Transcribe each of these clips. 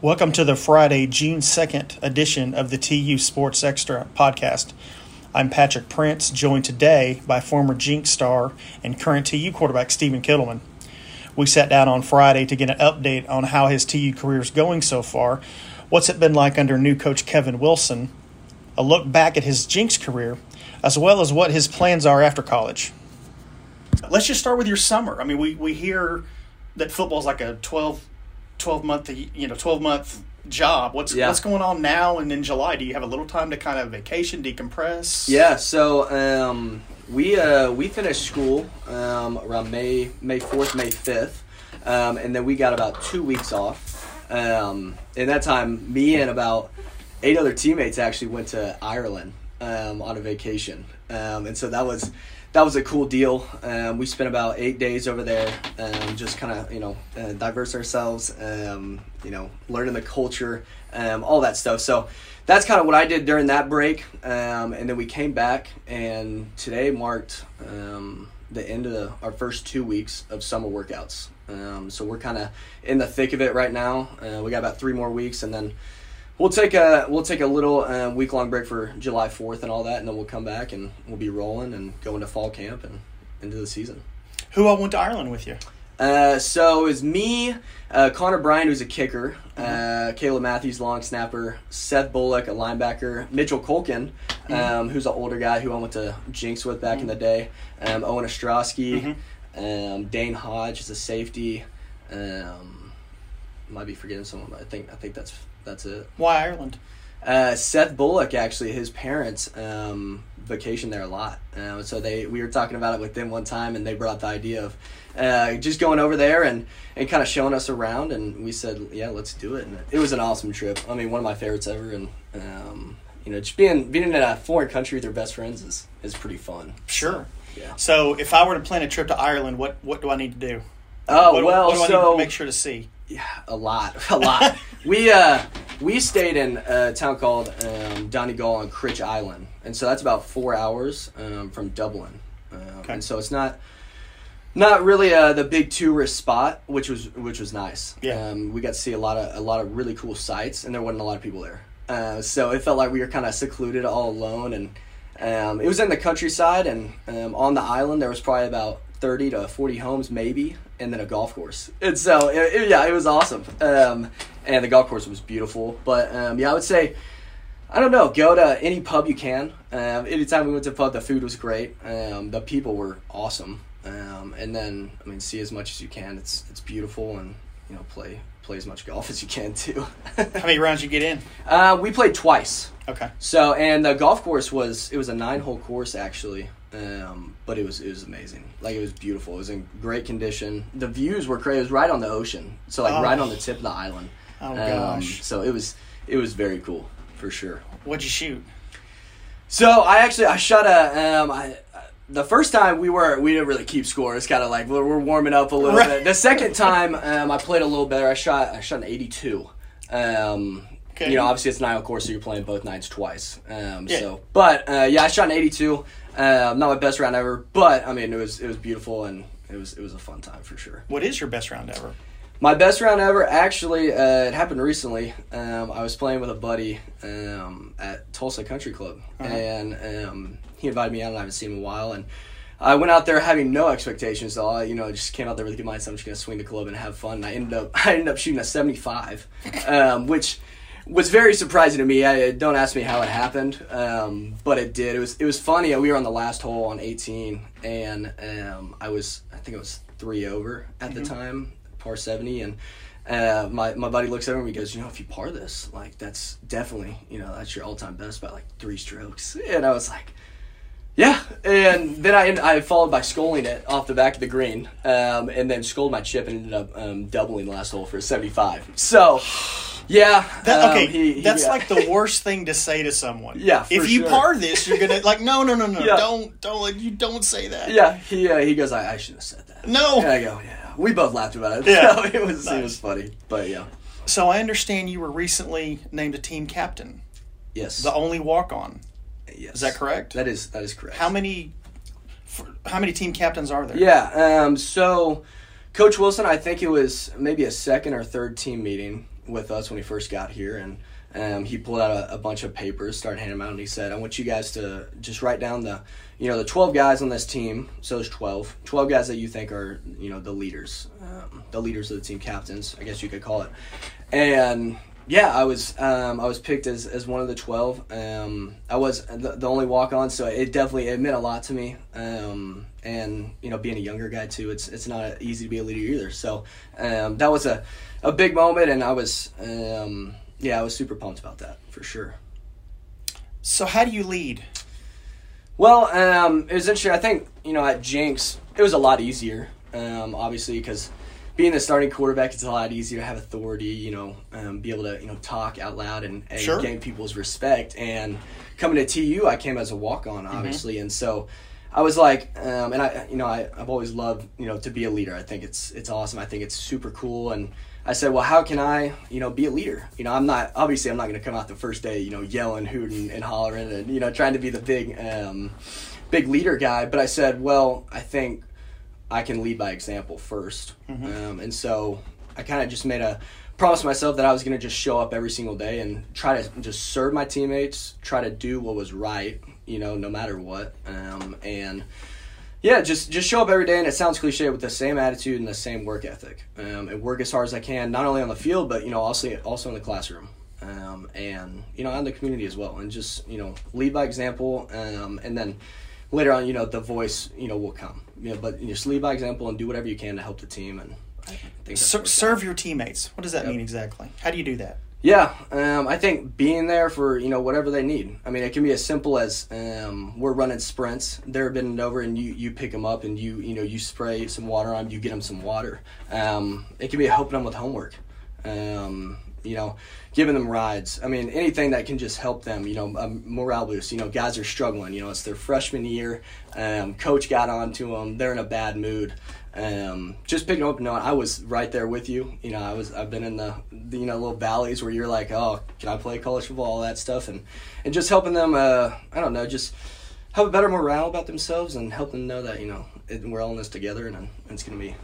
Welcome to the Friday, June 2nd edition of the TU Sports Extra podcast. I'm Patrick Prince, joined today by former Jenks star and current TU quarterback Stephen Kittleman. We sat down on Friday to get an update on how his TU career is going so far, what's it been like under new coach Kevin Wilson, a look back at his Jenks career, as well as what his plans are after college. Let's just start with your summer. I mean, we, we hear that football's like a 12 12 month you know 12 month job what's Yeah. what's going on now and in july do you have a little time to kind of vacation decompress Yeah, so um, we uh, we finished school um, around May May fourth, May fifth, um, and then we got about two weeks off. Um, in that time, me and about eight other teammates actually went to Ireland um, on a vacation, um, and so that was that was a cool deal. Um, we spent about eight days over there, um, just kind of you know uh, diverse ourselves, um, you know, learning the culture, um, all that stuff. So that's kind of what I did during that break, um, and then we came back, and today marked um, the end of the, our first two weeks of summer workouts. Um, so we're kind of in the thick of it right now. Uh, we got about three more weeks, and then we'll take a we'll take a little uh, week long break for July Fourth and all that, and then we'll come back and we'll be rolling and go into fall camp and into the season. who all went to ireland with you Uh, so it was me, uh, Connor Bryan, who's a kicker, uh, Caleb Matthews, long snapper, Seth Bullock, a linebacker, Mitchell Colkin, um, who's an older guy who I went to Jenks with back in the day, um, Owen Ostrowski, um, Dane Hodge is a safety. Um, might be forgetting someone, but I think I think that's that's it. why ireland Uh, Seth Bullock actually, his parents um, vacation there a lot. Uh, so they we were talking about it with them one time, and they brought the idea of uh, just going over there and, and kind of showing us around. And we said, yeah, let's do it. And it was an awesome trip. I mean, one of my favorites ever. And um, you know, just being being in a foreign country with your best friends is is pretty fun. sure Yeah. so if i were to plan a trip to ireland what what do i need to do Oh what, well, what do i need so to make sure to see Yeah, a lot, a lot. We uh, we stayed in a town called um, Donegal on Cruit Island, and so that's about four hours um, from Dublin. Um, Okay. And so it's not not really uh, the big tourist spot, which was which was nice. Yeah. Um, we got to see a lot of a lot of really cool sights, and there wasn't a lot of people there. Uh, so it felt like we were kind of secluded, all alone, and um, it was in the countryside, and um, on the island there was probably about thirty to forty homes, maybe, and then a golf course. And so it, it- yeah, it was awesome. Um, and the golf course was beautiful. But um, yeah, I would say. I don't know. Go to any pub you can. Um, anytime we went to pub, the food was great. Um, the people were awesome. Um, and then, I mean, see as much as you can. It's it's beautiful, and you know, play play as much golf as you can too. how many rounds you get in uh, we played twice. okay So, and the golf course was it was a nine hole course actually, um, but it was it was amazing. Like it was beautiful. It was in great condition. The views were crazy. It was right on the ocean, so like Oh. right on the tip of the island. oh Um, gosh so it was it was very cool for sure. what'd you shoot So I actually I shot a um I. The first time we were we didn't really keep score. It's kind of like we're, we're warming up a little Right. bit. The second time um, I played a little better. I shot I shot an eighty two. Um, Okay. You know, obviously it's nine course, so you're playing both nights twice. Um, Yeah. So, but uh, yeah, I shot an eighty two. Um, not my best round ever, but I mean it was it was beautiful and it was it was a fun time for sure. what is your best round ever My best round ever, actually, uh, it happened recently. Um, I was playing with a buddy um, at Tulsa Country Club, Uh-huh. and um, he invited me out, and I haven't seen him in a while. And I went out there having no expectations at all. I, you know, just came out there with a good mindset. I'm just gonna swing the club and have fun. And I ended up, I ended up shooting a 75, um, which was very surprising to me. I don't ask me how it happened, um, but it did. It was it was funny. We were on the last hole on 18, and um, I was I think it was three over at the time, par 70, and. Uh, my, my buddy looks over and he goes, you know, if you par this, like that's definitely, you know, that's your all time best by like three strokes. And I was like, yeah, and then I I followed by sculling it off the back of the green, um, and then sculled my chip and ended up um, doubling the last hole for a seventy five. So, yeah, That, um, okay, he- he that's got- like the worst thing to say to someone. Yeah, if you sure. par this, you're gonna like no, no, no, no, Yeah. don't, don't, you don't say that. yeah. He uh, he goes, I, I shouldn't have said that. No. and I go, yeah. We both laughed about it. Yeah. so it was it was funny, but yeah, So I understand you were recently named a team captain, yes, the only walk on. yes. Is that correct? That is that is correct. How many? How many team captains are there? Yeah. Um, so, Coach Wilson, I think it was maybe a second or third team meeting with us when he first got here, and um, he pulled out a, a, bunch of papers, started handing them out, and he said, "I want you guys to just write down the, you know, the 12 guys on this team. So there's 12, 12 guys that you think are, you know, the leaders, um, the leaders of the team, captains, I guess you could call it." And yeah, I was um, I was picked as, as one of the 12. Um, I was the, the only walk on, so it definitely it meant a lot to me. Um, and you know, being a younger guy too, it's it's not easy to be a leader either. So um, that was a, a big moment, and I was um, yeah, I was super pumped about that for sure. So, how do you lead? Well, um, it was interesting. I think you know at Jenks it was a lot easier, um, obviously because being the starting quarterback, it's a lot easier to have authority. You know, um, be able to you know talk out loud and, and sure. gain people's respect. And coming to TU, I came as a walk on, mm-hmm. obviously, mm-hmm. and so. I was like, um, and I, you know, I, I've always loved, you know, to be a leader. I think it's it's awesome. I think it's super cool, and I said, well, how can I, you know, be a leader? You know, I'm not obviously I'm not going to come out the first day, you know, yelling, hooting, and hollering, and you know, trying to be the big, um, big leader guy. But I said, well, I think I can lead by example 1st mm-hmm. um, and so I kind of just made a promise myself that I was going to just show up every single day and try to just serve my teammates, try to do what was right, you know, no matter what, um, and yeah, just just show up every day, and it sounds cliche with the same attitude and the same work ethic, um, and work as hard as I can, not only on the field but you know also also in the classroom, um, and you know in the community as well, and just you know lead by example, um, and then later on you know the voice you know will come, you know, but you just lead by example and do whatever you can to help the team and. serve your teammates. What does that yep. mean exactly? How do you do that? Yeah, um, I think being there for you know whatever they need. I mean, it can be as simple as um, we're running sprints. They're bending over, and you you pick them up, and you you know you spray some water on. them, You get them some water. Um, it can be helping them with homework. Um, you know, giving them rides. I mean, anything that can just help them. You know, a morale boost. You know, guys are struggling. You know, it's their freshman year. Um, coach got on to them. They're in a bad mood um, just picking up knowing I was right there with you. You know, I was I've been in the, the, you know little valleys where you're like, oh, can I play college football, all that stuff, and and just helping them. Uh, I don't know, just have a better morale about themselves and help them know that you know it, we're all in this together and, and it's going to be.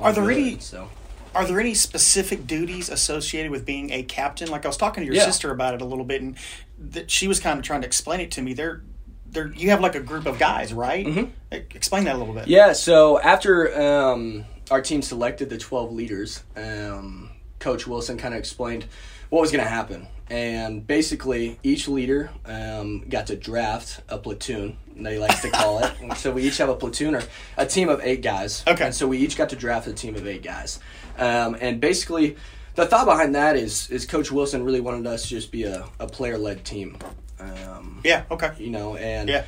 Are there any so? Are there any specific duties associated with being a captain? Like I was talking to your yeah. sister about it a little bit, and that she was kind of trying to explain it to me. There, there you have like a group of guys, right? Mm-hmm. Explain that a little bit. Yeah. So after um, our team selected the twelve leaders, um, Coach Wilson kind of explained what was going to happen, and basically each leader um, got to draft a platoon. They like to call it. so we each have a platoon or a team of eight guys. Okay. And so we each got to draft a team of eight guys, um, and basically the thought behind that is is Coach Wilson really wanted us to just be a, a player led team. Um, yeah. Okay. You know, and yeah.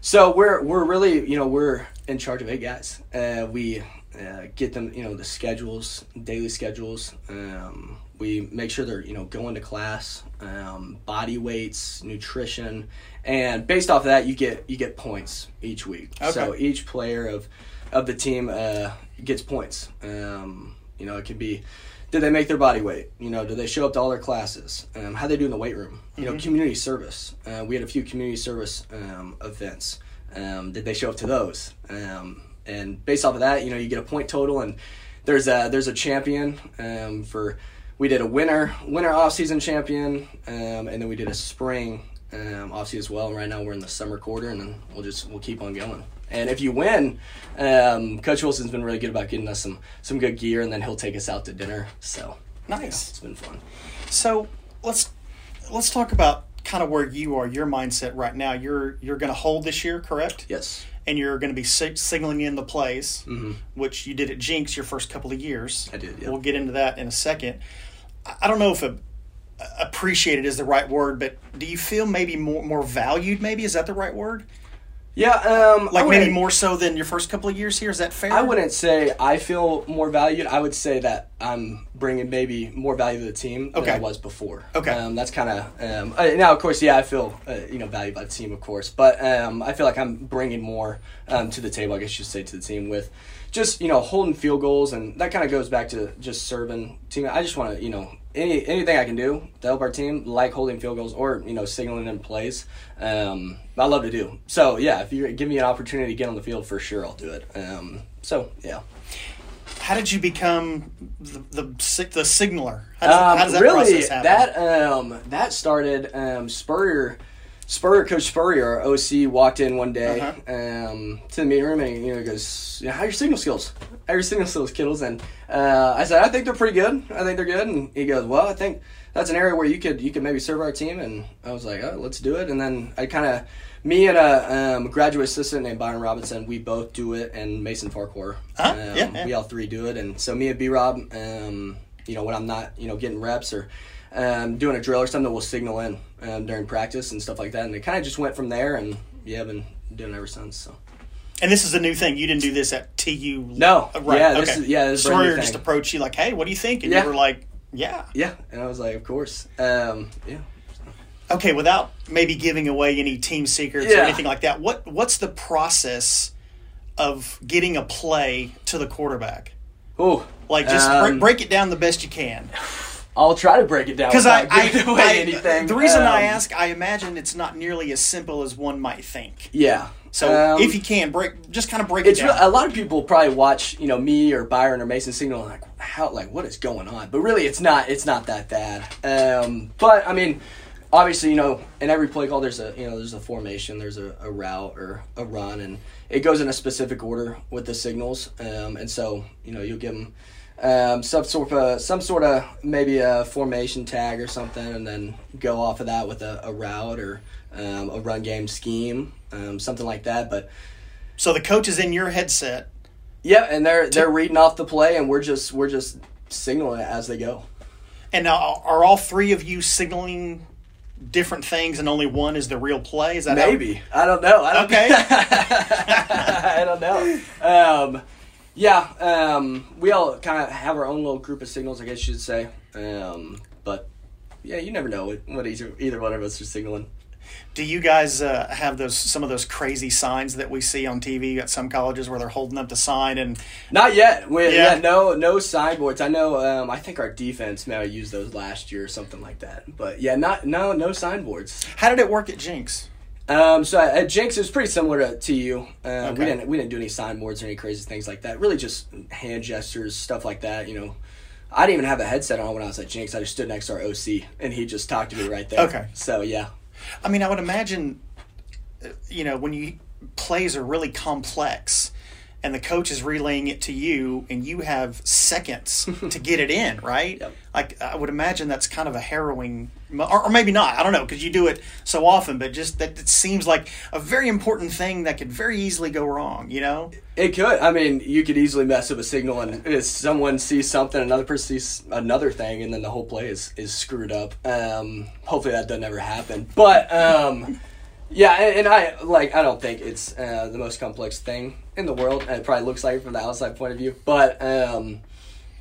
So we're we're really you know we're in charge of eight guys. Uh, we uh, get them you know the schedules, daily schedules. Um, we make sure they're you know going to class, um, body weights, nutrition, and based off of that you get you get points each week. Okay. So each player of of the team uh, gets points. Um, you know it could be did they make their body weight? You know, did they show up to all their classes? Um, how they do in the weight room? You mm-hmm. know, community service. Uh, we had a few community service um, events. Um, did they show up to those? Um, and based off of that, you know, you get a point total, and there's a there's a champion um, for. We did a winter winter off season champion, um, and then we did a spring off season as well. And right now we're in the summer quarter, and then we'll just we'll keep on going. And if you win, um, Coach Wilson's been really good about getting us some some good gear, and then he'll take us out to dinner. So nice. Yeah, it's been fun. So let's let's talk about kind of where you are, your mindset right now. You're you're going to hold this year, correct? Yes. And you're going to be signaling in the plays, mm-hmm. which you did at Jenks your first couple of years. I did. We'll get into that in a second. I don't know if a, appreciated is the right word, but do you feel maybe more more valued? Maybe is that the right word? Yeah, um, like maybe more so than your first couple of years here. Is that fair? I wouldn't say I feel more valued. I would say that I'm bringing maybe more value to the team okay. than I was before. Okay, um, that's kind of um, uh, now. Of course, yeah, I feel uh, you know valued by the team, of course, but um, I feel like I'm bringing more um, to the table. I guess you should say to the team with just you know holding field goals, and that kind of goes back to just serving team. I just want to you know any anything I can do to help our team, like holding field goals or you know signaling in plays, um, I love to do. So yeah, if you give me an opportunity to get on the field, for sure I'll do it. Um, so yeah. how did you become the the, the signaler? How does, Um, how does that really, process happen? that um, that started um, Spurrier. Spurrier, Coach Spurrier, our OC, walked in one day Uh-huh. um, to the meeting room and you know he goes, "Yeah, "How are your signal skills? How are your signal skills, kiddos?" And uh, I said, "I think they're pretty good. I think they're good." And he goes, "Well, I think that's an area where you could you could maybe serve our team." And I was like, "Oh, let's do it." And then I kind of me and a um, graduate assistant named Byron Robinson, we both do it, and Mason Farquhar. Uh-huh. Um, Yeah, yeah. We all three do it, and so me and B Rob, um, you know, when I'm not, you know, getting reps or um, doing a drill or something, we'll signal in um, during practice and stuff like that, and it kind of just went from there, and yeah, I've been doing it ever since. So and this is a new thing. You didn't do this at TU. no, Uh, right? yeah, okay. this is yeah, this is a brand new Sawyer thing. just approached you like, "Hey, what do you think?" And Yeah. you were like, "Yeah." yeah, and I was like, of course, um, yeah. Okay, without maybe giving away any team secrets or anything like that, what what's the process of getting a play to the quarterback? Oh, Like, just Um, break, break it down the best you can. I'll try to break it down Because I, I, I- anything. the reason I Um, ask, I imagine it's not nearly as simple as one might think. yeah. So Um, if you can break, just kind of break it's it real, down. a lot of people probably watch you know me or Byron or Mason Signal like how like what is going on but really it's not it's not that bad um, but I mean obviously you know in every play call there's a you know there's a formation there's a, a route or a run and it goes in a specific order with the signals um, and so you know you'll give them um, some sort of some sort of maybe a formation tag or something and then go off of that with a, a route or um, a run game scheme um, something like that but so the coach is in your headset. yeah, and they're they're reading off the play, and we're just we're just signaling it as they go. And now, are all three of you signaling different things, and only one is the real play? Is that how- Maybe I don't know. I don't, Okay. I don't know. Yeah, um, we all kind of have our own little group of signals, I guess you'd say. Um, but yeah, you never know what, what either, either one of us are signaling. Do you guys uh, have those some of those crazy signs that we see on TV at some colleges where they're holding up the sign and Not yet. We, Yeah. yeah. no, no signboards. I know. Um, I think our defense may have used those last year or something like that. But yeah, not no no signboards. how did it work at Jenks? Um, so at Jenks, it was pretty similar to, to you. Um, Okay. We didn't we didn't do any signboards or any crazy things like that. Really, just hand gestures, stuff like that. You know, I didn't even have a headset on when I was at Jenks. I just stood next to our OC, and he just talked to me right there. Okay. So yeah, I mean, I would imagine, uh, you know, when you plays are really complex, and the coach is relaying it to you, and you have seconds to get it in, right? Yep. Like I would imagine that's kind of a harrowing, or, or maybe not. I don't know because you do it so often, but just that it seems like a very important thing that could very easily go wrong. You know? it could. I mean, you could easily mess up a signal, and if someone sees something, another person sees another thing, and then the whole play is is screwed up. Um, hopefully, that doesn't ever happen. But um, yeah, and, and I like I don't think it's uh, the most complex thing in the world. It probably looks like it from the outside point of view, but um,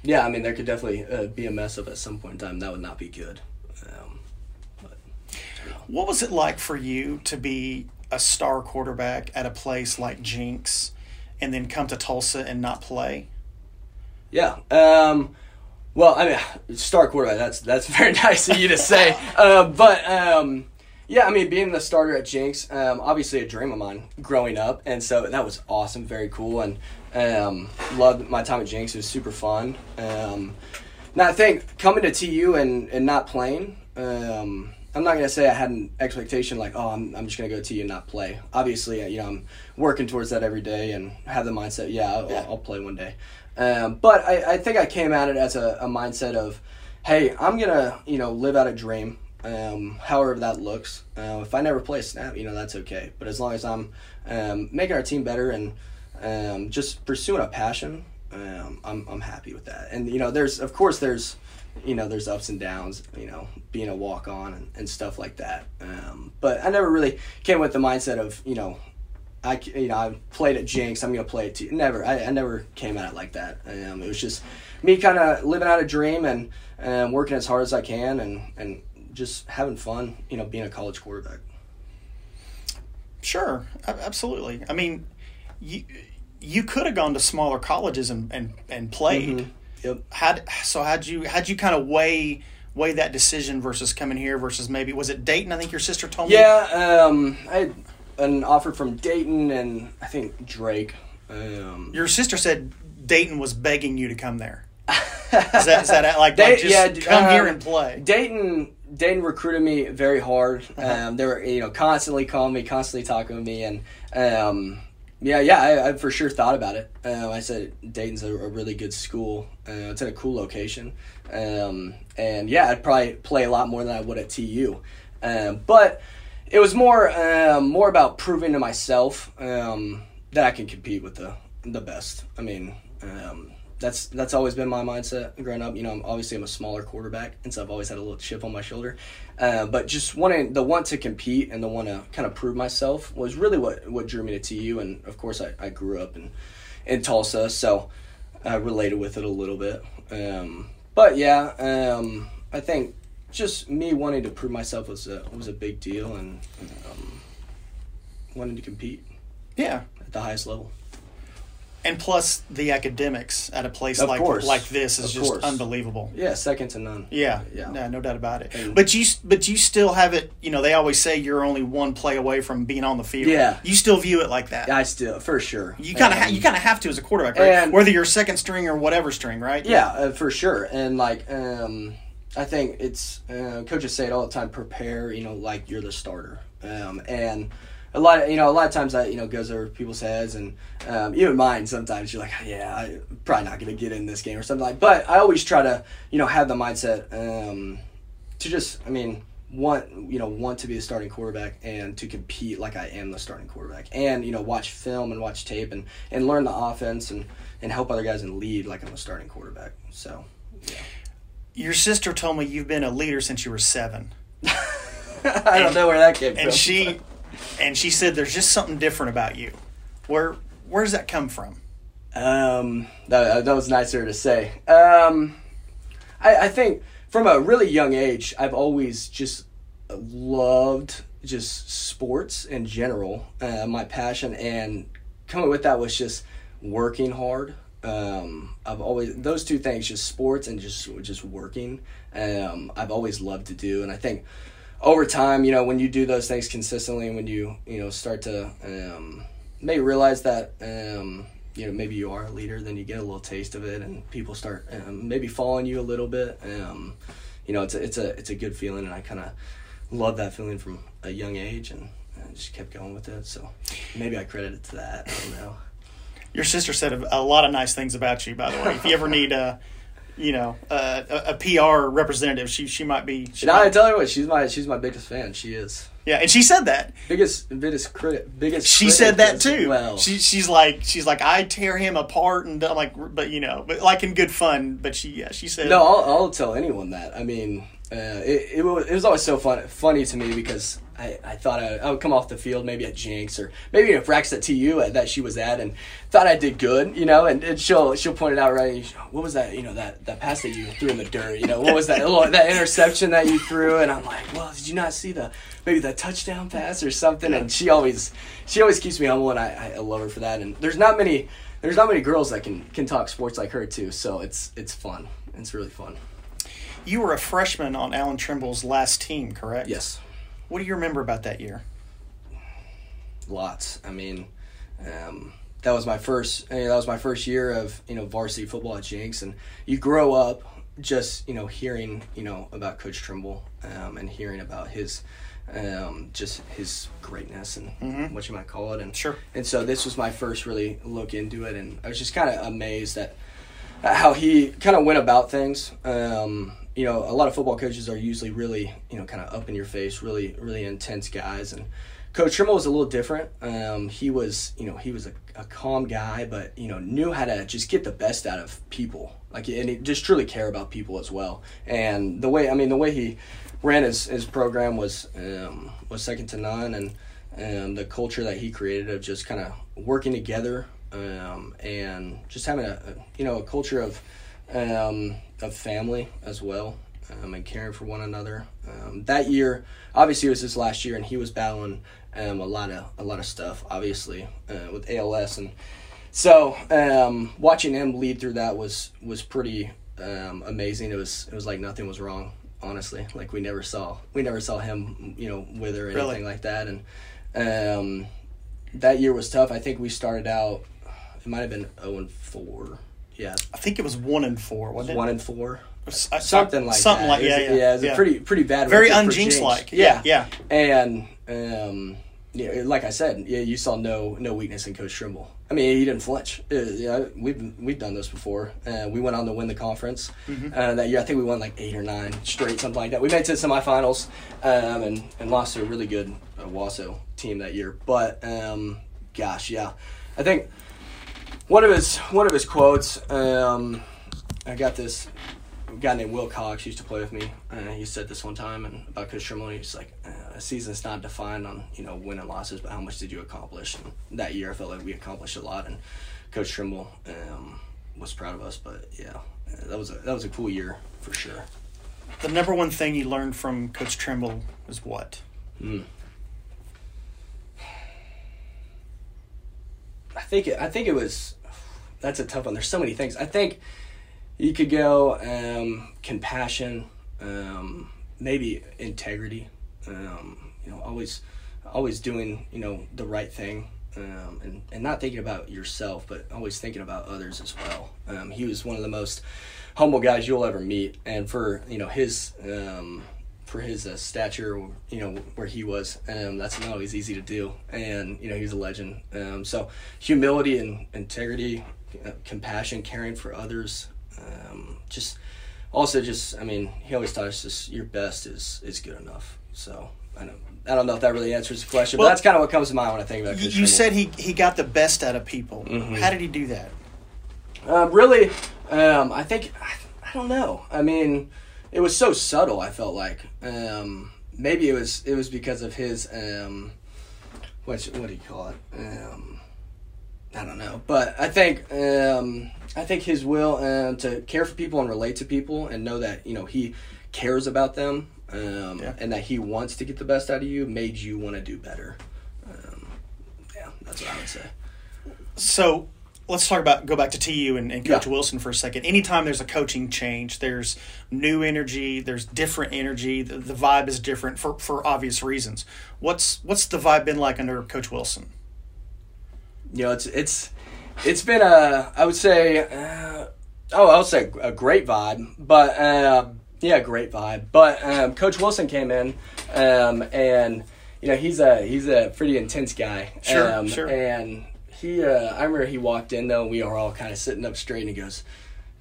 yeah, I mean, there could definitely uh, be a mess up at some point in time. That would not be good. Um, but, you know. What was it like for you to be a star quarterback at a place like Jenks, and then come to Tulsa and not play? Yeah. Um, well, I mean, star quarterback. That's that's very nice of you to say. uh, but um, yeah, I mean, being the starter at Jenks, um, obviously a dream of mine growing up, and so that was awesome, very cool, and um, loved my time at Jenks. It was super fun. Um, now I think coming to TU and and not playing. Um, I'm not gonna say I had an expectation like, oh, I'm, I'm just gonna go to TU and not play. Obviously, you know, I'm working towards that every day and have the mindset, yeah, I'll, Yeah. I'll play one day. Um, but I, I think I came at it as a, a mindset of, hey, I'm gonna you know live out a dream, um, however that looks. Uh, if I never play a snap, you know that's okay. But as long as I'm um, making our team better and um, just pursuing a passion, um, I'm I'm happy with that. And you know, there's of course there's you know there's ups and downs. You know, being a walk on and, and stuff like that. Um, but I never really came with the mindset of you know I, you know, I played at Jenks. I'm gonna play it too. Never, I, I never came at it like that. It was just me kind of living out a dream and and working as hard as I can and and just having fun. You know, being a college quarterback. Sure, absolutely. I mean, you you could have gone to smaller colleges and and, and played. Mhm. Yep. Had so had you had you kind of weigh weigh that decision versus coming here versus maybe was it Dayton? I think your sister told me. Yeah. Um, I had an offer from Dayton and I think Drake. Um, Your sister said Dayton was begging you to come there. Is that, is that like, They- like just yeah, come um, here and play? Dayton Dayton recruited me very hard. Uh-huh. Um, they were you know constantly calling me, constantly talking to me, and um, yeah, yeah, I, I for sure thought about it. Um, I said Dayton's a, a really good school. Uh, it's in a cool location, um, and yeah, I'd probably play a lot more than I would at TU. Um, but it was more um, more about proving to myself um, that I can compete with the the best. I mean. Um, that's that's always been my mindset growing up. You know, I'm obviously I'm a smaller quarterback, and so I've always had a little chip on my shoulder. Uh, but just wanting the want to compete and the want to kind of prove myself was really what what drew me to TU. And of course, I, I grew up in in Tulsa, so I related with it a little bit. Um, but yeah, um, I think just me wanting to prove myself was a was a big deal, and um, wanting to compete Yeah. at the highest level. And plus the academics at a place Of like course. like this is Of just course. unbelievable. Yeah, second to none. Yeah, Yeah. no, no doubt about it. And- but you, but you still have it. You know, they always say you're only one play away from being on the field. Yeah. you still view it like that. I still for sure. You kind of, ha- you kind of have to as a quarterback, right? and- Whether you're second string or whatever string, right? Yeah, uh, for sure. And like, um, I think it's uh, coaches say it all the time. Prepare, you know, like you're the starter. Um, and a lot, of, you know, a lot of times that you know goes over people's heads, and um, even mine. Sometimes you're like, yeah, I'm probably not going to get in this game or something like. But I always try to, you know, have the mindset um, to just, I mean. Want you know want to be a starting quarterback and to compete like I am the starting quarterback and you know watch film and watch tape and, and learn the offense and, and help other guys and lead like I'm a starting quarterback so Your sister told me you've been a leader since you were seven, I don't know where that came and from. And she, and she said there's just something different about you. Where, where does that come from? Um, that, that was nicer to say. Um, I, I think from a really young age, I've always just loved just sports in general. Uh, my passion and coming with that was just working hard. Um, I've always those two things, just sports and just just working. Um, I've always loved to do, and I think over time, you know, when you do those things consistently, and when you you know start to um, maybe realize that um, you know maybe you are a leader, then you get a little taste of it, and people start um, maybe following you a little bit. Um, you know, it's a it's a it's a good feeling, and I kind of love that feeling from a young age, and I just kept going with it. So maybe I credit it to that. I don't know. Your sister said a, a lot of nice things about you. By the way, if you ever need a, you know, uh, a, a, a PR representative, she she might be. She And I tell you what, she's my she's my biggest fan. She is yeah, and she said that. biggest biggest critic. Biggest. She critic said that too. Well, She she's like she's like I tear him apart and I'm like but you know but like in good fun. But she yeah she said No, I'll, I'll tell anyone that. I mean, uh, it, it, was, it was always so fun, funny to me because I, I thought I, I would come off the field maybe at Jenks or maybe at Rex at TU that she was at and thought I did good, you know, and, and she'll she'll point it out right. What was that? You know that, that pass that you threw in the dirt. You know what was that? that interception that you threw? And I'm like, well, did you not see the maybe the touchdown pass or something? And she always she always keeps me humble, and I, I love her for that. And there's not many there's not many girls that can can talk sports like her too. So it's it's fun. It's really fun. You were a freshman on Alan Trimble's last team, correct? Yes, What do you remember about that year? lots. I mean, um, that was my first. I mean, that was my first year of you know varsity football at Jenks, and you grow up just you know hearing you know about Coach Trimble um, and hearing about his um, just his greatness and what you might call it, and Sure. and so this was my first really look into it, and I was just kind of amazed at, at how he kind of went about things. Um, you know, a lot of football coaches are usually really, you know, kind of up in your face, really, really intense guys, and Coach Trimble was a little different. Um, he was, you know, he was a, a calm guy, but you know, knew how to just get the best out of people, like, and he just truly care about people as well. And the way, I mean, the way he ran his, his program was um, was second to none, and um, the culture that he created of just kind of working together um, and just having a, a you know a culture of um, of family as well um, and caring for one another. Um, that year, obviously, it was his last year, and he was battling um, a lot of a lot of stuff, obviously, uh, with ALS, and so um, watching him lead through that was was pretty um, amazing. It was it was like nothing was wrong. Honestly, like we never saw we never saw him, you know, wither or Really? anything like that, and um, that year was tough. I think we started out. It might have been zero and four, Yeah, I think it was one and four, wasn't it? one and four. I- Something like something that. like yeah, yeah, yeah. It was a pretty pretty bad, very unjinx Jenks. like. Yeah, yeah. And um, yeah, like I said, yeah, you saw no no weakness in Coach Trimble. I mean, he didn't flinch. Uh, yeah, we've we've done this before. Uh, we went on to win the conference Mm-hmm. uh, that year. I think we won like eight or nine straight, something like that. We made it to the semifinals um, and and lost to a really good uh, Wasso team that year. But um, gosh, yeah, I think one of his one of his quotes. Um, I got this guy named Will Cox used to play with me. Uh, he said this one time and about Coach Trimble. He's like, uh, a season's not defined on you know win and losses, but how much did you accomplish? And that year, I felt like we accomplished a lot, and Coach Trimble um, was proud of us. But yeah, uh, that was a that was a cool year for sure. The number one thing you learned from Coach Trimble is what? Mm. I think it, I think it was that's a tough one. There's so many things. I think you could go um, compassion, um, maybe integrity. Um, you know, always always doing you know the right thing. Um, and, and not thinking about yourself, but always thinking about others as well. Um, he was one of the most humble guys you'll ever meet, and for you know his um, for his uh, stature, you know where he was, um, that's not always easy to do. And you know he was a legend. Um, so humility and integrity, uh, compassion, caring for others, um, just also just I mean he always taught us just your best is is good enough. So I don't I don't know if that really answers the question, Well, but that's kind of what comes to mind when I think about. You, you said he he got the best out of people. Mhm. How did he do that? Um, really, um, I think I, I don't know. I mean, it was so subtle. I felt like um, maybe it was it was because of his um, what what do you call it? Um, I don't know, but I think um, I think his will um, to care for people and relate to people and know that you know he cares about them um, Yeah. and that he wants to get the best out of you made you want to do better. Um, yeah, that's what I would say. So let's talk about go back to TU and, and Coach Yeah. Wilson for a second. Anytime there's a coaching change, there's new energy, there's different energy. The, the vibe is different for, for obvious reasons. What's what's the vibe been like under Coach Wilson? You know, it's it's it's been a I would say uh, oh I'll say a great vibe, but um, yeah, great vibe. But um, Coach Wilson came in, um, and you know he's a he's a pretty intense guy. Sure, um, sure. And he, uh, I remember he walked in though. and We were all kind of sitting up straight, and he goes,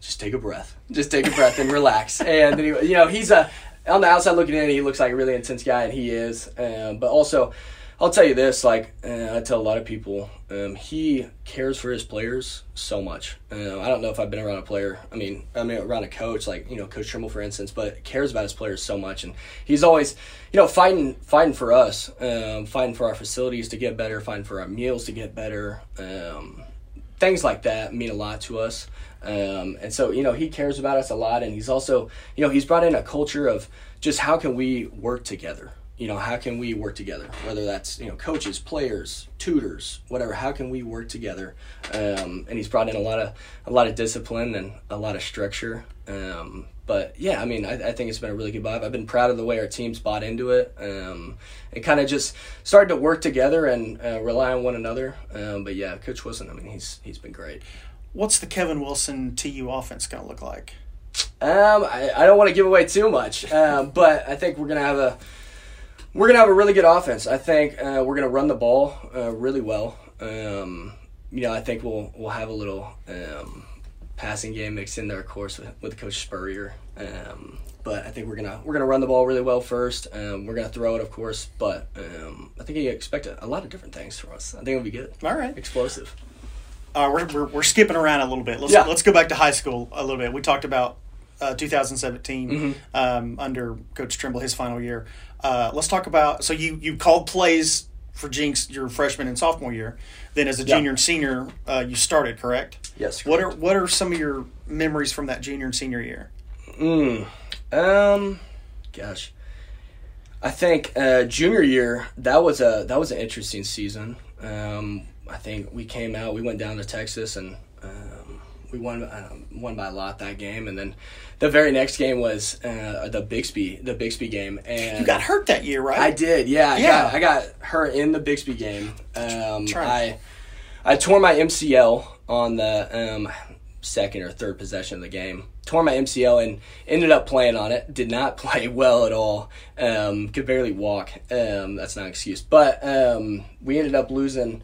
"Just take a breath, just take a breath and relax." And then he, you know he's a on the outside looking in, he looks like a really intense guy, and he is. Um, but also, I'll tell you this: like uh, I tell a lot of people, um, he cares for his players so much. Uh, I don't know if I've been around a player. I mean, I mean around a coach, like you know, Coach Trimble, for instance, but cares about his players so much, and he's always, you know, fighting, fighting for us, um, fighting for our facilities to get better, fighting for our meals to get better. Um, things like that mean a lot to us. Um, and so, you know, he cares about us a lot. And he's also, you know, he's brought in a culture of just how can we work together? You know, how can we work together? Whether that's, you know, coaches, players, tutors, whatever, how can we work together? Um, and he's brought in a lot of, a lot of discipline and a lot of structure. Um, but yeah, I mean, I, I think it's been a really good vibe. I've been proud of the way our team's bought into it, um, and kind of just started to work together and uh, rely on one another. Um, but yeah, Coach Wilson, I mean, he's he's been great. What's the Kevin Wilson TU offense going to look like? Um, I, I don't want to give away too much, um, but I think we're gonna have a we're gonna have a really good offense. I think uh, we're gonna run the ball uh, really well. Um, you know, I think we'll we'll have a little um, passing game mixed in there, of course, with, with Coach Spurrier. Um, but I think we're gonna we're gonna run the ball really well first. Um, we're gonna throw it, of course, but um, I think you expect a, a lot of different things from us. I think it'll be good, All right. explosive. Uh, we're, we're, we're skipping around a little bit. Let's Yeah. let's go back to high school a little bit. We talked about uh, 2017 Mhm. um, under Coach Trimble, his final year. Uh, let's talk about. So you you called plays for Jenks your freshman and sophomore year. Then as a Yeah. junior and senior, uh, you started correct. Yes. What are what are some of your memories from that junior and senior year? Mm. Um, gosh, I think uh, junior year that was a that was an interesting season. Um, I think we came out, we went down to Texas, and we won um, won by a lot that game. And then the very next game was uh, the Bixby the Bixby game, and You got hurt that year, right? I did, yeah. I Yeah. got I got hurt in the Bixby game. Um, I I tore my MCL on the um, second or third possession of the game. Tore my MCL and ended up playing on it. Did not play well at all. Um, could barely walk. Um, that's not an excuse. But um, we ended up losing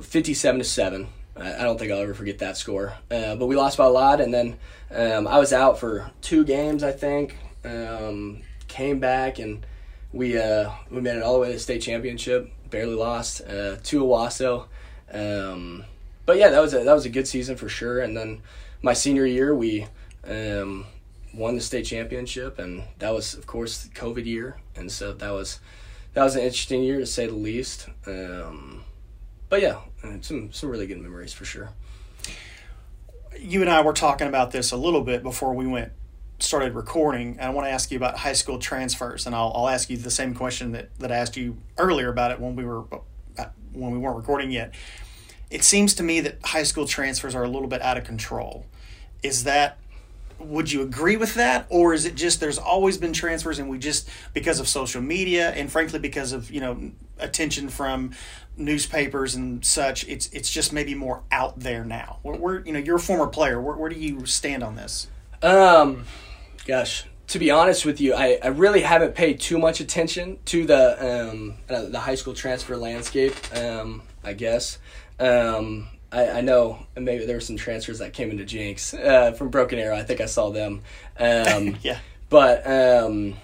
57 to 7. I don't think I'll ever forget that score. Uh, but we lost by a lot, and then um, I was out for two games, I think. Um, came back, and we uh, we made it all the way to the state championship. Barely lost uh, to Owasso. Um, but yeah, that was a that was a good season for sure. And then my senior year, we um, won the state championship, and that was of course COVID year, and so that was that was an interesting year to say the least. Um, but yeah, some some really good memories for sure. You and I were talking about this a little bit before we went started recording. And I want to ask you about high school transfers, and I'll, I'll ask you the same question that, that I asked you earlier about it when we were uh, when we weren't recording yet. It seems to me that high school transfers are a little bit out of control. Is that would you agree with that or is it just there's always been transfers and we just because of social media and frankly because of you know attention from newspapers and such it's it's just maybe more out there now where, where you know you're a former player where, where do you stand on this Um, gosh, to be honest with you, I, I really haven't paid too much attention to the um uh, the high school transfer landscape. Um, I guess. Um, I, I know maybe there were some transfers that came into Jenks uh, from Broken Arrow. I think I saw them. Um, yeah but um,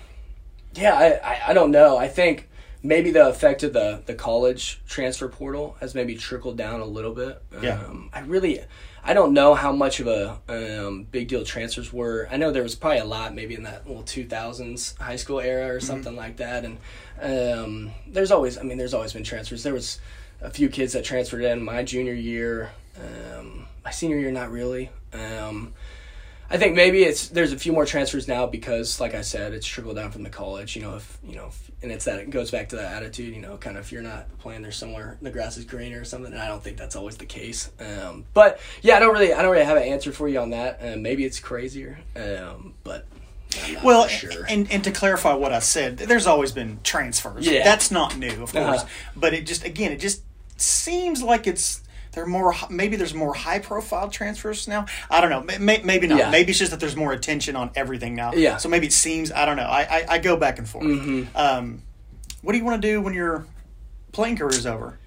yeah, I, I, I don't know. I think maybe the effect of the, the college transfer portal has maybe trickled down a little bit. Yeah. Um, I really, I don't know how much of a um, big deal transfers were. I know there was probably a lot maybe in that little 2000s high school era or something like that. And um, there's always, I mean, there's always been transfers. There was a few kids that transferred in my junior year. Um, my senior year, not really. Um, I think maybe it's there's a few more transfers now because, like I said, it's trickled down from the college. You know, if you know, if, and it's that it goes back to that attitude. You know, kind of if you're not playing there somewhere, the grass is greener or something. And I don't think that's always the case. Um, but yeah, I don't really, I don't really have an answer for you on that. Uh, maybe it's crazier, um, but I'm not well sure. and, and to clarify what i said there's always been transfers Yeah. that's not new of course Uh-huh. but it just again it just seems like it's there are more maybe there's more high profile transfers now i don't know May- may, maybe not Yeah. maybe it's just that there's more attention on everything now Yeah. so maybe it seems i don't know i i, I go back and forth Mm-hmm. um, what do you want to do when your playing career is over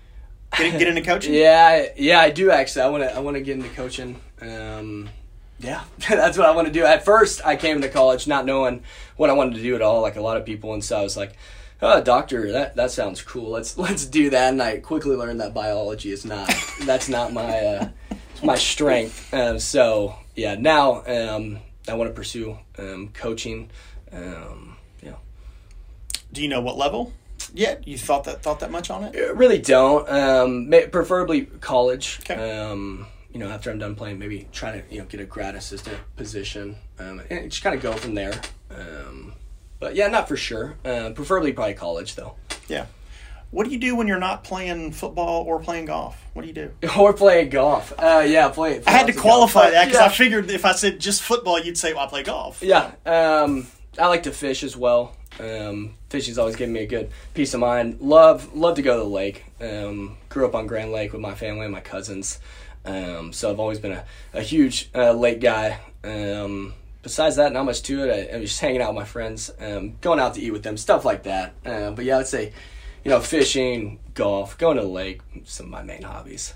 get, get into coaching Yeah, I- yeah, I do actually. I want to. I want to get into coaching. Um, yeah, that's what I want to do. At first, I came into college not knowing what I wanted to do at all, like a lot of people, and so I was like, "Oh, doctor, that that sounds cool. Let's let's do that." And I quickly learned that biology is not. that's not my uh, my strength. Um, so yeah, now um, I want to pursue um, coaching. Um, yeah. do you know what level yet you thought that thought that much on it I really don't. Um, preferably college. Okay. Um, you know, after I'm done playing, maybe try to you know get a grad assistant position, um, and just kind of go from there. Um, but yeah, not for sure. Uh, preferably probably college though, yeah what do you do when you're not playing football or playing golf what do you do or playing golf. Uh, yeah, play. I had to qualify golf. that because yeah. I figured if I said just football, you'd say, well, I play golf. Yeah, um, I like to fish as well. Um, fishing's always given me a good peace of mind. Love love to go to the lake. Um, grew up on Grand Lake with my family and my cousins, um, so I've always been a, a huge uh, lake guy. Um, besides that, not much to it. I, I'm just hanging out with my friends, um, going out to eat with them, stuff like that. Uh, but yeah, I'd say, you know, fishing, golf, going to the lake, some of my main hobbies.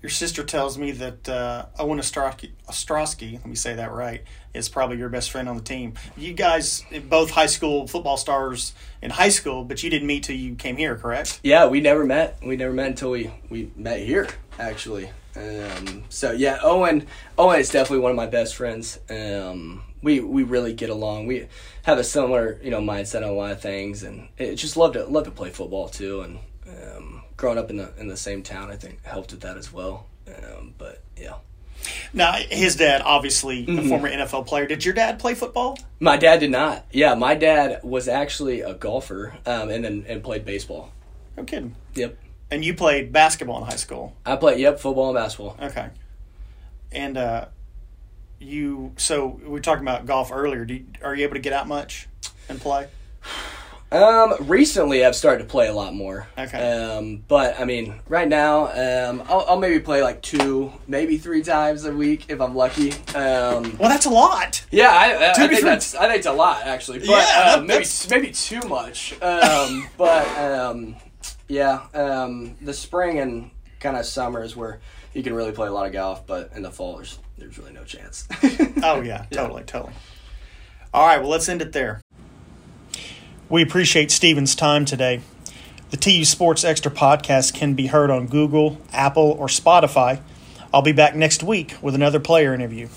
Your sister tells me that uh, Owen Ostrowski, Ostrowski, let me say that right, is probably your best friend on the team. You guys, both high school football stars in high school, but you didn't meet till you came here, correct? Yeah, we never met. We never met until we, we met here, actually. Um, so yeah, Owen Owen is definitely one of my best friends. Um, we we really get along. We have a similar you know mindset on a lot of things, and it, just love to love to play football too. And um, growing up in the in the same town, I think helped with that as well. Um, but yeah, Now, his dad, obviously Mm-hmm. a former NFL player. Did your dad play football? my dad did not. Yeah, my dad was actually a golfer, um, and then and played baseball. No kidding. Yep, And you played basketball in high school. I played yep football and basketball. Okay. And uh, you, so we were talking about golf earlier. Do you, are you able to get out much and play? Um, recently I've started to play a lot more. Okay. Um, but I mean, right now, um, I'll, I'll maybe play like two, maybe three times a week if I'm lucky. Um, Well, that's a lot. yeah, I, I, I think three- that's I think it's a lot actually. But Yeah, uh, maybe that's- maybe too much. Um, but um, yeah, um, the spring and kind of summer is where you can really play a lot of golf. But in the fall, there's there's really no chance. Oh yeah, totally, totally. All right, well let's end it there. We appreciate Stephen's time today. The TU Sports Extra podcast can be heard on Google, Apple, or Spotify. I'll be back next week with another player interview.